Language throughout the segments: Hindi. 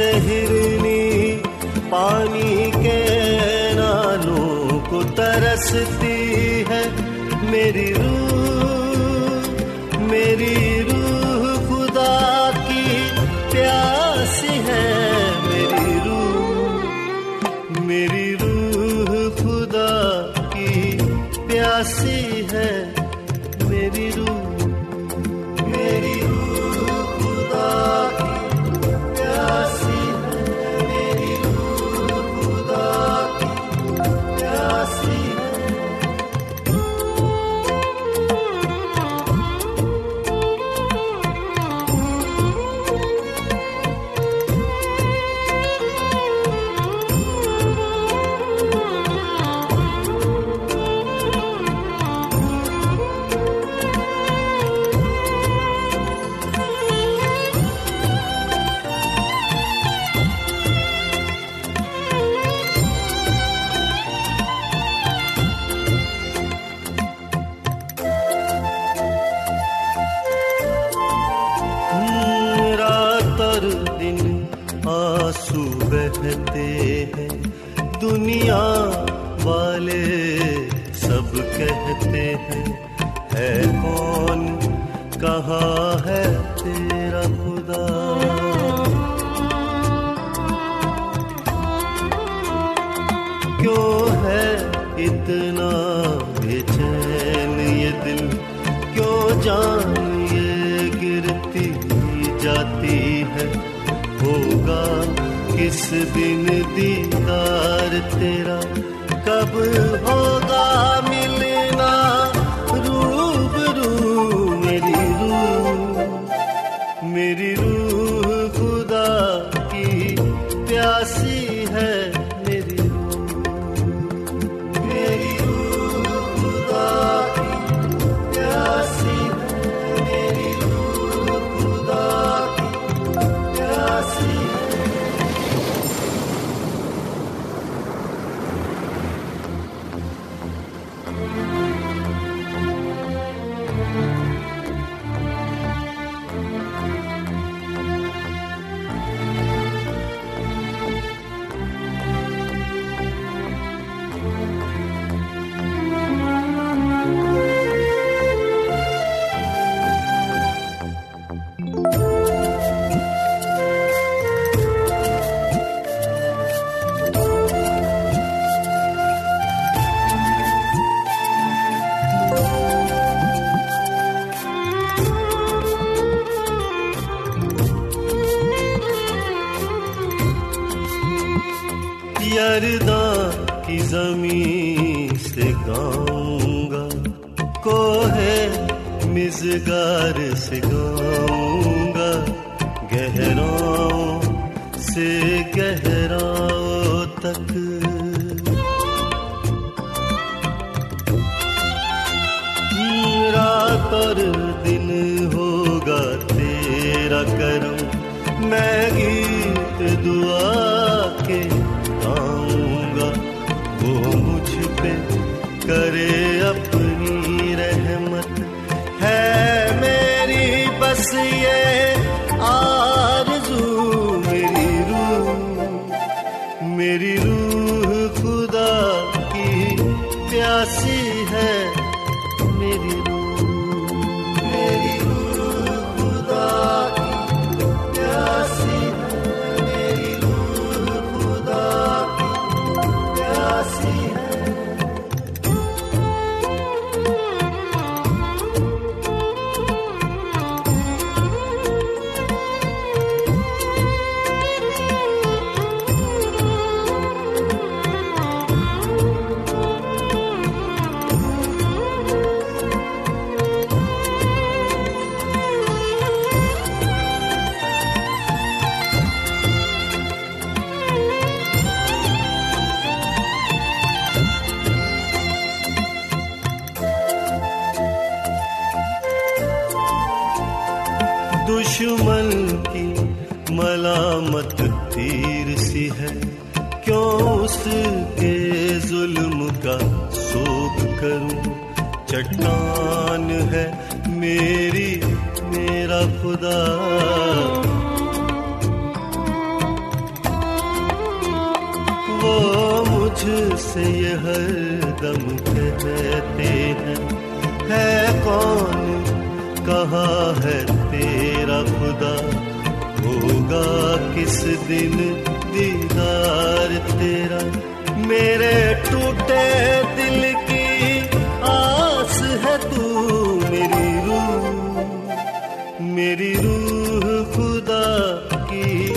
हिरनी पानी के नालों को तरसती है मेरी रूह तेरा खुदा क्यों है इतना बेचैन ये दिल क्यों जान ये गिरती जाती है होगा किस दिन दीदार तेरा कब होगा गहराओं तक। रात और दिन होगा तेरा करम। मैं गीत दुआ मुझसे ये हर दम कहते हैं। है कौन? कहा है तेरा खुदा। होगा किस दिन दीदार तेरा? मेरे टूटे दिल की आस है तू मेरी रूह। मेरी रूह खुदा की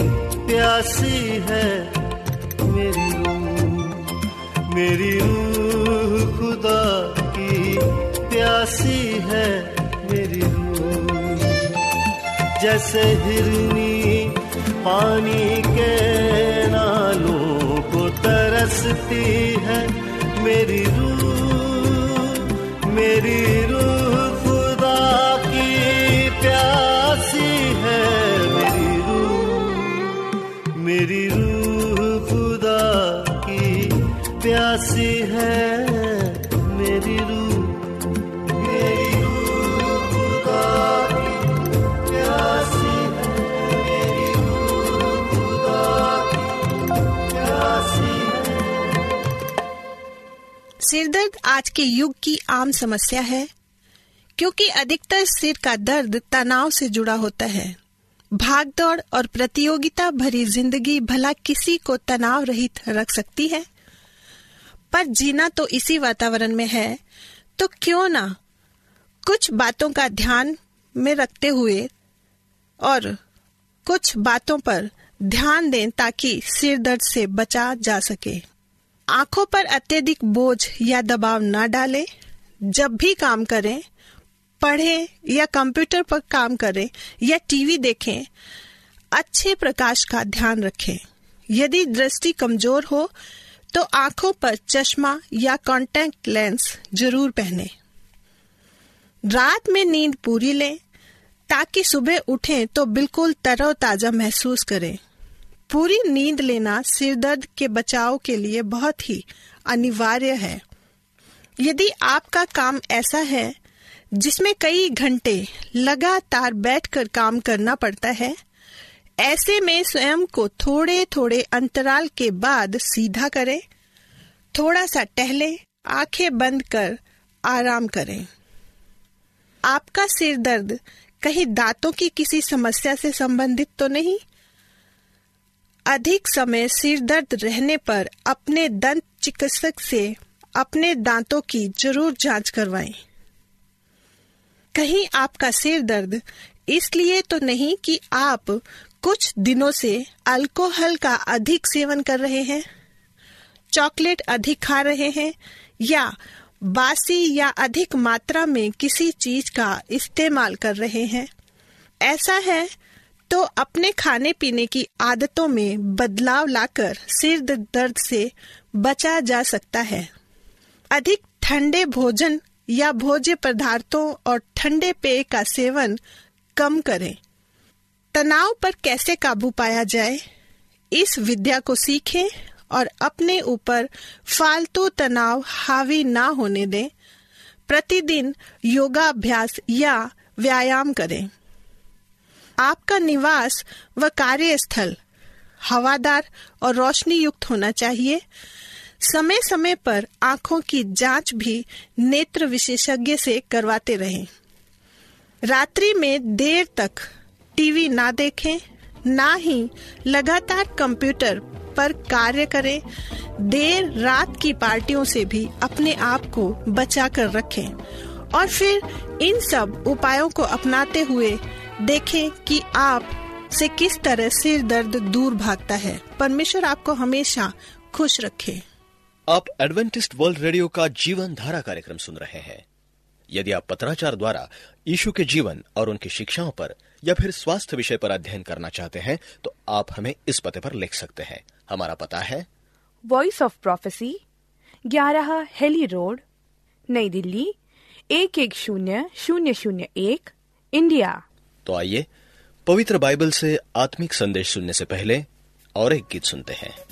प्यासी है। मेरी रूह खुदा की प्यासी है मेरी रूह। जैसे हिरनी पानी के नालों को तरसती है मेरी रूह मेरी रूह। प्यासी है मेरी रूह सिरदर्द आज के युग की आम समस्या है, क्योंकि अधिकतर सिर का दर्द तनाव से जुड़ा होता है। भागदौड़ और प्रतियोगिता भरी ज़िंदगी भला किसी को तनाव रहित रख सकती है? पर जीना तो इसी वातावरण में है तो क्यों ना कुछ बातों का ध्यान में रखते हुए और कुछ बातों पर ध्यान दें ताकि सिर दर्द से बचा जा सके। आँखों पर अत्यधिक बोझ या दबाव ना डालें, जब भी काम करें, पढ़ें या कंप्यूटर पर काम करें या टीवी देखें, अच्छे प्रकाश का ध्यान रखें। यदि दृष्टि कमज़ोर हो तो आँखों पर चश्मा या कॉन्टैक्ट लेंस ज़रूर पहने। रात में नींद पूरी लें, ताकि सुबह उठें तो बिल्कुल तरोताजा महसूस करें। पूरी नींद लेना सिरदर्द के बचाव के लिए बहुत ही अनिवार्य है। यदि आपका काम ऐसा है, जिसमें कई घंटे लगातार बैठकर काम करना पड़ता है ऐसे में स्वयं को थोड़े थोड़े अंतराल के बाद सीधा करें थोड़ा सा टहले, आँखें बंद कर आराम करें आपका सिर दर्द कहीं दांतों की किसी समस्या से संबंधित तो नहीं अधिक समय सिर दर्द रहने पर अपने दंत चिकित्सक से अपने दांतों की ज़रूर जाँच करवाएँ। कहीं आपका सिर दर्द इसलिए तो नहीं कि आप कुछ दिनों से अल्कोहल का अधिक सेवन कर रहे हैं, चॉकलेट अधिक खा रहे हैं, या बासी या अधिक मात्रा में किसी चीज़ का इस्तेमाल कर रहे हैं। ऐसा है तो अपने खाने पीने की आदतों में बदलाव लाकर सिर दर्द से बचा जा सकता है। अधिक ठंडे भोजन या भोज्य पदार्थों और ठंडे पेय का सेवन कम करें। तनाव पर कैसे काबू पाया जाए? इस विद्या को सीखें और अपने ऊपर फालतू तनाव हावी ना होने दें। प्रतिदिन योगाभ्यास या व्यायाम करें। आपका निवास व कार्यस्थल हवादार और रोशनी युक्त होना चाहिए। समय समय पर आँखों की जाँच भी नेत्र विशेषज्ञ से करवाते रहें। रात्रि में देर तक टीवी ना देखें, ना ही लगातार कंप्यूटर पर कार्य करें, देर रात की पार्टियों से भी अपने आप को बचा कर रखें। और फिर इन सब उपायों को अपनाते हुए देखें कि आप से किस तरह सिर दर्द दूर भागता है। परमेश्वर आपको हमेशा खुश रखे। आप एडवेंटिस्ट वर्ल्ड रेडियो का जीवन धारा कार्यक्रम सुन रहे हैं। यदि आप पत्राचार द्वारा यीशु के जीवन और उनकी शिक्षाओं पर या फिर स्वास्थ्य विषय पर अध्ययन करना चाहते हैं तो आप हमें इस पते पर लिख सकते हैं। हमारा पता है। वॉइस ऑफ़ प्रोफेसी ग्यारह हेली रोड नई दिल्ली एक एक शून्य शून्य शून्य एक इंडिया। तो आइए पवित्र बाइबल से आत्मिक संदेश सुनने से पहले और एक गीत सुनते हैं।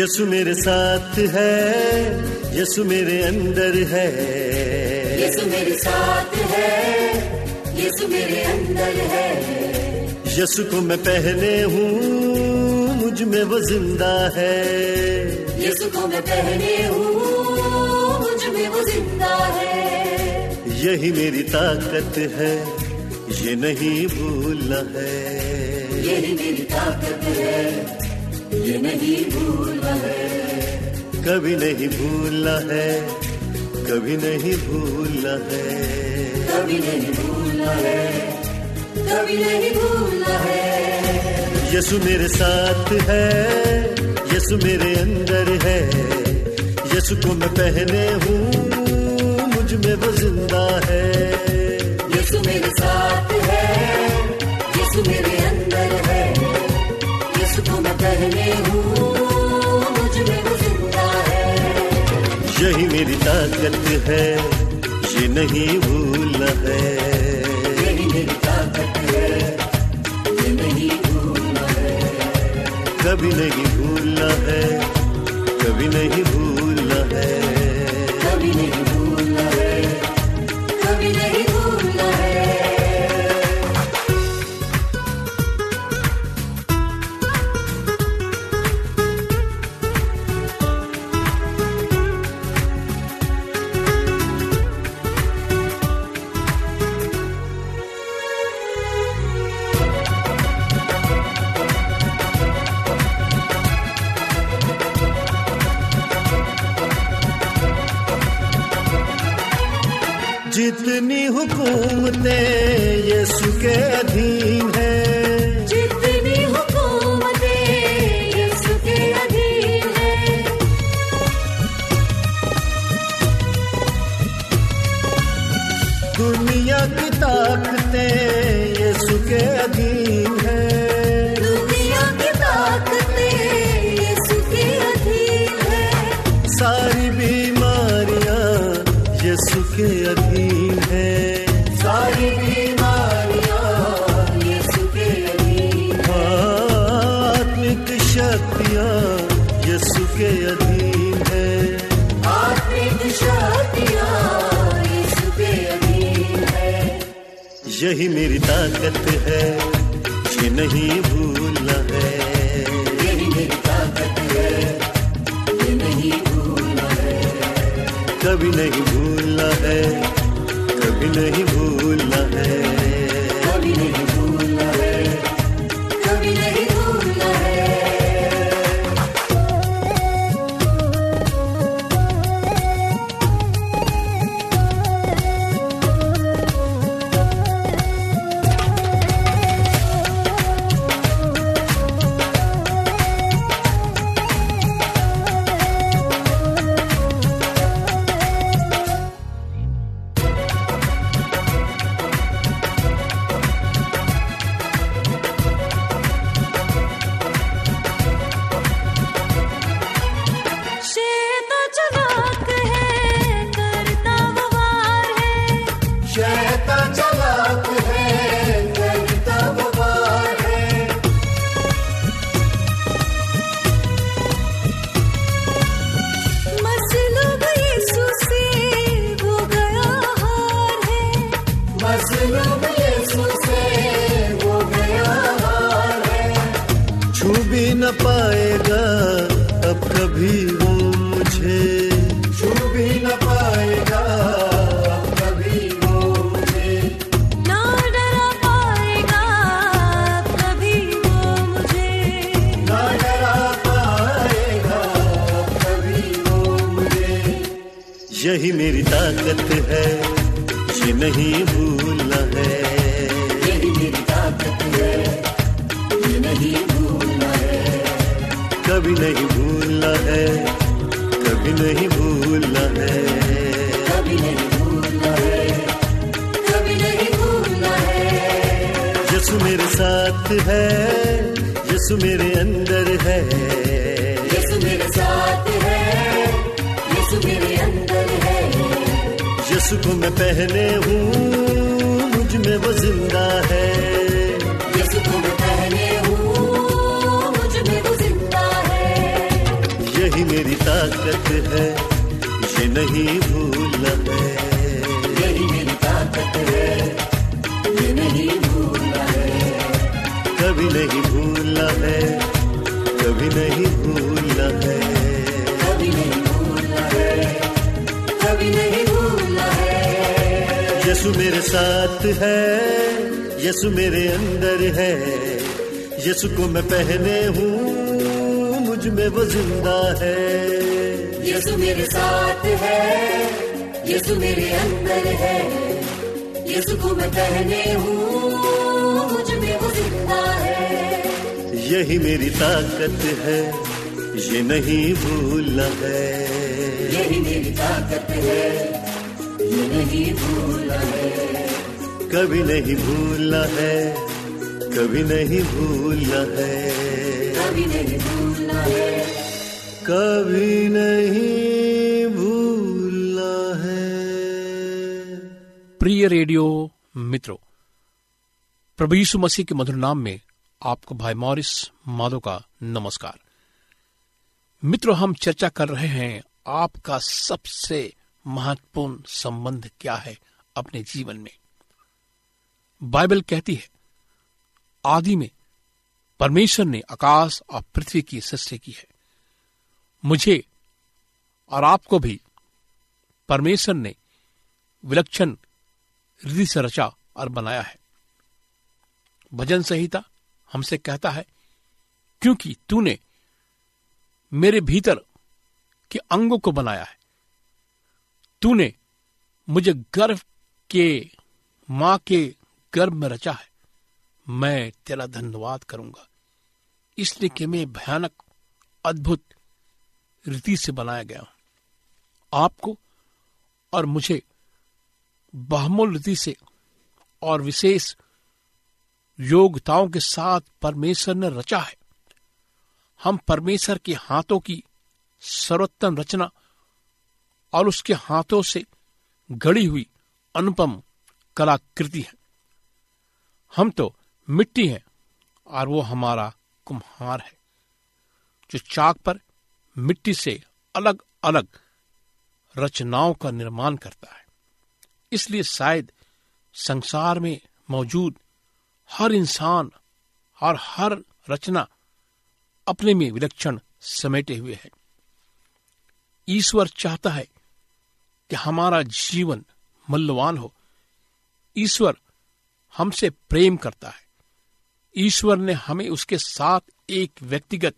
यसु मेरे साथ है यसु मेरे अंदर है। यीशु मेरे साथ है यीशु मेरे अंदर है। यसु को मैं पहने हूँ मुझमें वो ज़िंदा है। यीशु को मैं पहने हूँ मुझमें वो ज़िंदा है। यही मेरी ताकत है ये नहीं भूलना है। यही मेरी ताकत है। ये नहीं भूलना है। कभी नहीं भूलना है कभी नहीं भूलना है। कभी नहीं भूलना है कभी नहीं भूलना है। यसु मेरे साथ है यसु मेरे अंदर है। यसु को मैं पहने हूँ मुझमें वो ज़िंदा है। यही मेरी ताकत है ये नहीं भूलना है। यही मेरी ताकत है ये नहीं भूलना है। कभी नहीं भूलना है कभी नहीं भूलना है। यही मेरी ताकत है, ये नहीं भूलना है। यही मेरी ताकत है, ये नहीं भूलना है। कभी नहीं भूलना है, कभी नहीं भूलना है। कभी वो मुझे छू भी न पाएगा कभी वो मुझे ना डरा पाएगा कभी वो मुझे ना डरा पाएगा कभी वो मुझे। यही मेरी ताकत है ये नहीं भूलना है। यीशु मेरे साथ है यीशु मेरे अंदर है। यीशु मेरे साथ है यीशु मेरे अंदर है। यीशु को मैं पहने हूँ मुझमें वो ज़िंदा है। यीशु को मैं पहने हूँ मुझमें वो ज़िंदा है। यही मेरी ताकत है ये नहीं भूलना है। यही मेरी ताकत है ये नहीं कभी नहीं भूलना है कभी नहीं भूलना है। कभी नहीं भूलना है कभी नहीं भूलना है। यीशु मेरे साथ है यीशु मेरे अंदर है। यीशु को मैं पहने हूँ मुझमें वो ज़िंदा है। यीशु मेरे साथ है यीशु मेरे अंदर है। यीशु को मैं पहने हूँ ज़िंदा है। यही मेरी ताकत है ये नहीं भूलना है। यही मेरी ताकत है ये नहीं भूलना है। कभी नहीं भूलना है कभी नहीं भूलना है। कभी नहीं भूलना है। कभी नहीं भूलना है। प्रिय रेडियो मित्रों प्रभु यीशु मसीह के मधुर नाम में आपको भाई मॉरिस माधो का नमस्कार। मित्रों, हम चर्चा कर रहे हैं, आपका सबसे महत्वपूर्ण संबंध क्या है अपने जीवन में? बाइबल कहती है, आदि में परमेश्वर ने आकाश और पृथ्वी की सृष्टि की है। मुझे और आपको भी परमेश्वर ने विलक्षण रीति से रचा और बनाया है। भजन संहिता हमसे कहता है, क्योंकि तूने मेरे भीतर के अंगों को बनाया है। तूने मुझे गर्भ के, माँ के गर्भ में रचा है। मैं तेरा धन्यवाद करूँगा। इसलिए कि मैं भयानक, अद्भुत रीति से बनाया गया हूँ। आपको और मुझे बहुमूल्य रीति से और विशेष योग्यताओं के साथ परमेश्वर ने रचा है। हम परमेश्वर के हाथों की सर्वोत्तम रचना और उसके हाथों से गढ़ी हुई अनुपम कलाकृति है। हम तो मिट्टी हैं और वो हमारा कुम्हार है, जो चाक पर मिट्टी से अलग अलग रचनाओं का निर्माण करता है। इसलिए शायद संसार में मौजूद हर इंसान और हर रचना अपने में विलक्षण समेटे हुए है। ईश्वर चाहता है कि हमारा जीवन मूल्यवान हो। ईश्वर हमसे प्रेम करता है। ईश्वर ने हमें उसके साथ एक व्यक्तिगत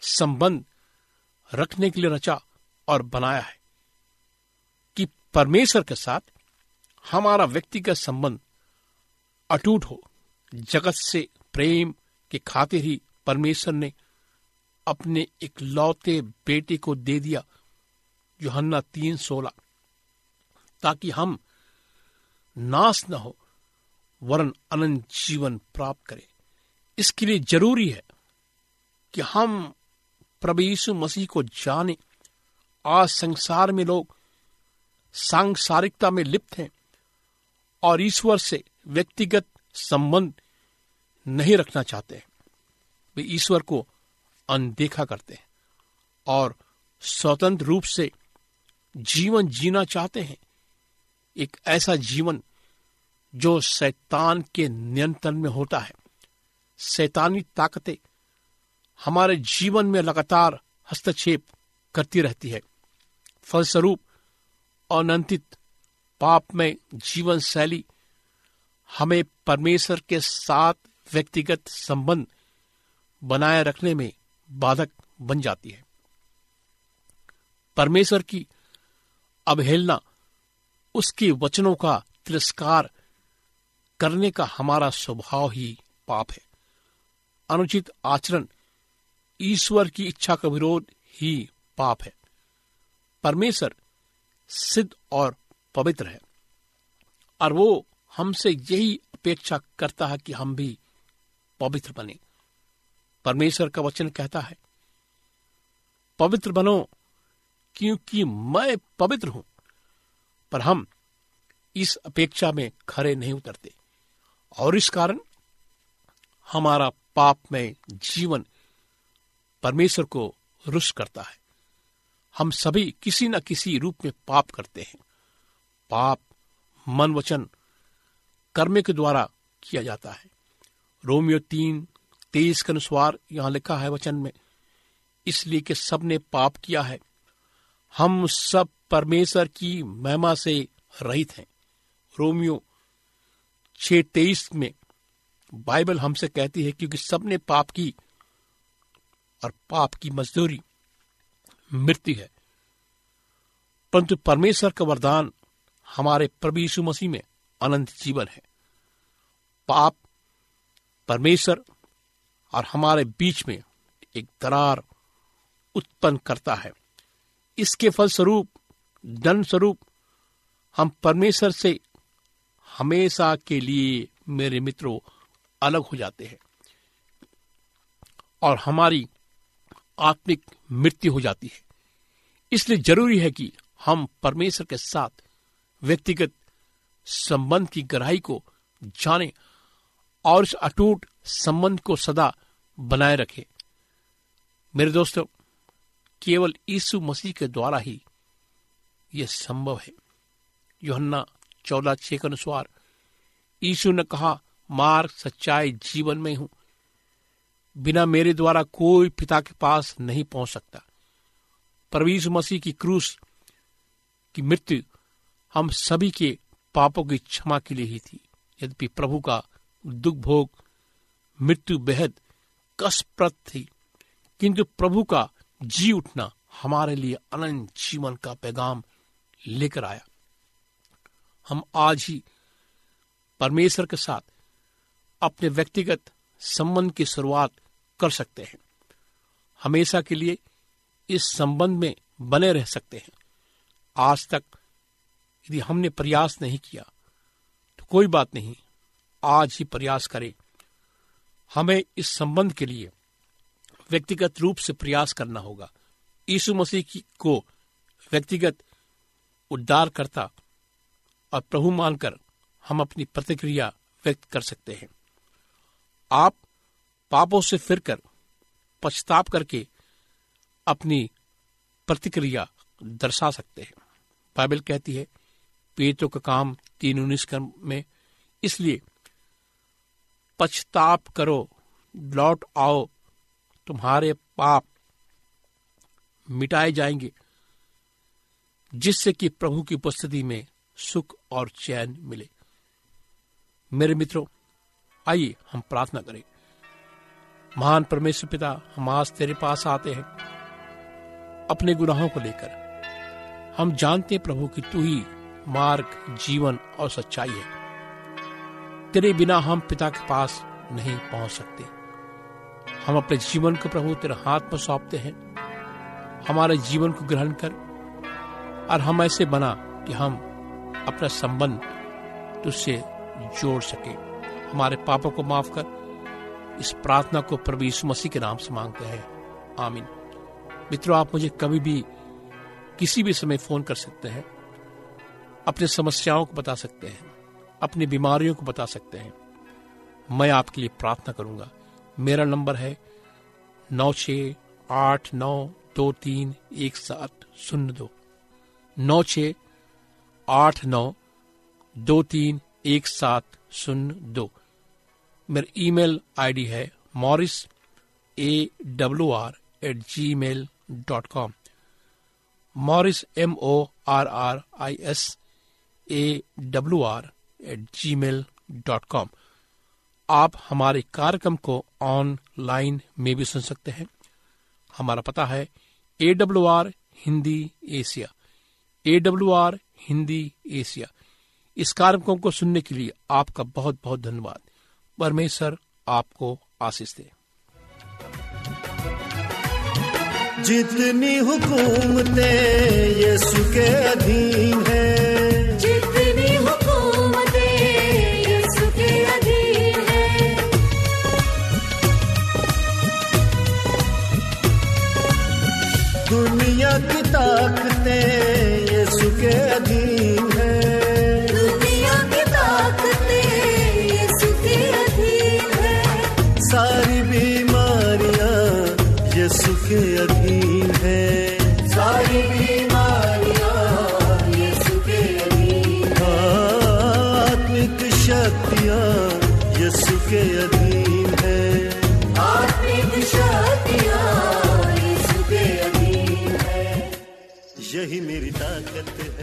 संबंध रखने के लिए रचा और बनाया है कि परमेश्वर के साथ हमारा व्यक्तिगत संबंध अटूट हो। जगत से प्रेम के खातिर ही परमेश्वर ने अपने एक लौते बेटे को दे दिया, यूहन्ना तीन सोलह, ताकि हम नाश न हो, वरन अनंत जीवन प्राप्त करें। इसके लिए ज़रूरी है कि हम प्रभु यीशु मसीह को जाने। आज संसार में लोग सांसारिकता में लिप्त हैं और ईश्वर से व्यक्तिगत संबंध नहीं रखना चाहते। वे ईश्वर को अनदेखा करते हैं और स्वतंत्र रूप से जीवन जीना चाहते हैं। एक ऐसा जीवन जो शैतान के नियंत्रण में होता है। शैतानी ताकतें हमारे जीवन में लगातार हस्तक्षेप करती रहती है। फलस्वरूप अनंतित पाप में जीवन शैली हमें परमेश्वर के साथ व्यक्तिगत संबंध बनाए रखने में बाधक बन जाती है। परमेश्वर की अवहेलना, उसके वचनों का तिरस्कार करने का हमारा स्वभाव ही पाप है। अनुचित आचरण ईश्वर की इच्छा का विरोध ही पाप है। परमेश्वर सिद्ध और पवित्र है, और वो हमसे यही अपेक्षा करता है कि हम भी पवित्र बने। परमेश्वर का वचन कहता है, पवित्र बनो, क्योंकि मैं पवित्र हूँ, पर हम इस अपेक्षा में खरे नहीं उतरते। और इस कारण हमारा पाप में जीवन परमेश्वर को रुष करता है। हम सभी किसी न किसी रूप में पाप करते हैं। पाप मन वचन कर्म के द्वारा किया जाता है। रोमियो तीन, तेईस के अनुसार यहाँ लिखा है वचन में, इसलिए कि सबने पाप किया है। हम सब परमेश्वर की महिमा से रहित हैं। रोमियो छ तेईस में बाइबल हमसे कहती है क्योंकि सबने पाप की और पाप की मजदूरी मृत्यु है। परंतु परमेश्वर का वरदान हमारे प्रभु यीशु मसीह में अनंत जीवन है। पाप, परमेश्वर और हमारे बीच में एक दरार उत्पन्न करता है। इसके फलस्वरूप दंड स्वरूप हम परमेश्वर से हमेशा के लिए मेरे मित्रों अलग हो जाते हैं और हमारी आत्मिक मृत्यु हो जाती है। इसलिए ज़रूरी है कि हम परमेश्वर के साथ व्यक्तिगत संबंध की गहराई को जाने और इस अटूट संबंध को सदा बनाए रखें। मेरे दोस्तों, केवल यीशु मसीह के द्वारा ही यह संभव है। योहन्ना चौदह छह के अनुसार, यीशु ने कहा, मार्ग सच्चाई जीवन में हूँ। बिना मेरे द्वारा कोई पिता के पास नहीं पहुँच सकता। परवीस मसीह की क्रूस की मृत्यु हम सभी के पापों की क्षमा के लिए ही थी। यद्यपि प्रभु का दुख भोग, मृत्यु बेहद कष्टप्रद थी, किंतु प्रभु का जी उठना हमारे लिए अनंत जीवन का पैगाम लेकर आया। हम आज ही परमेश्वर के साथ अपने व्यक्तिगत संबंध की शुरुआत कर सकते हैं। हमेशा के लिए इस संबंध में बने रह सकते हैं। आज तक यदि हमने प्रयास नहीं किया तो कोई बात नहीं, आज ही प्रयास करें। हमें इस संबंध के लिए व्यक्तिगत रूप से प्रयास करना होगा। यीशु मसीह की व्यक्तिगत उद्धारकर्ता और प्रभु मानकर हम अपनी प्रतिक्रिया व्यक्त कर सकते हैं। आप पापों से फिरकर पछताप करके अपनी प्रतिक्रिया दर्शा सकते हैं। बाइबल कहती है पेटों का काम तीन उन्नीस कर्म में। इसलिए पछताप करो, लौट आओ, तुम्हारे पाप मिटाए जाएँगे, जिससे कि प्रभु की उपस्थिति में सुख और चैन मिले। मेरे मित्रों, आइए हम प्रार्थना करें। महान परमेश्वर पिता, हम आज तेरे पास आते हैं। अपने गुनाहों को लेकर, हम जानते प्रभु कि तू ही मार्ग, जीवन और सच्चाई है। तेरे बिना हम पिता के पास नहीं पहुँच सकते। हम अपने जीवन को प्रभु तेरे हाथ में सौंपते हैं। हमारे जीवन को ग्रहण कर और हम ऐसे बना कि हम अपना संबंध तुझसे जोड़ सके। हमारे पापों को माफ़ कर इस प्रार्थना को प्रभु यीशु मसीह के नाम से मांगते हैं। आमीन। मित्रों, आप मुझे कभी भी किसी भी समय फ़ोन कर सकते हैं। अपनी समस्याओं को बता सकते हैं, अपनी बीमारियों को बता सकते हैं। मैं आपके लिए प्रार्थना करूँगा। मेरा नंबर है नौ छ आठ नौ दो तीन एक सात शून्य दो। नौ छ आठ नौ दो तीन एक सात शून्य दो। मेरा ईमेल आईडी है Morris A W R at Gmail dot com. Morris M O R R I S A W R at Gmail dot com आप हमारे कार्यक्रम को ऑनलाइन में भी सुन सकते हैं। हमारा पता है A W R Hindi Asia. A W R Hindi Asia. इस कार्यक्रम को सुनने के लिए आपका बहुत बहुत धन्यवाद। परमेश्वर आपको आशीष दे। जितनी हुकूमतें यीशु के अधीन है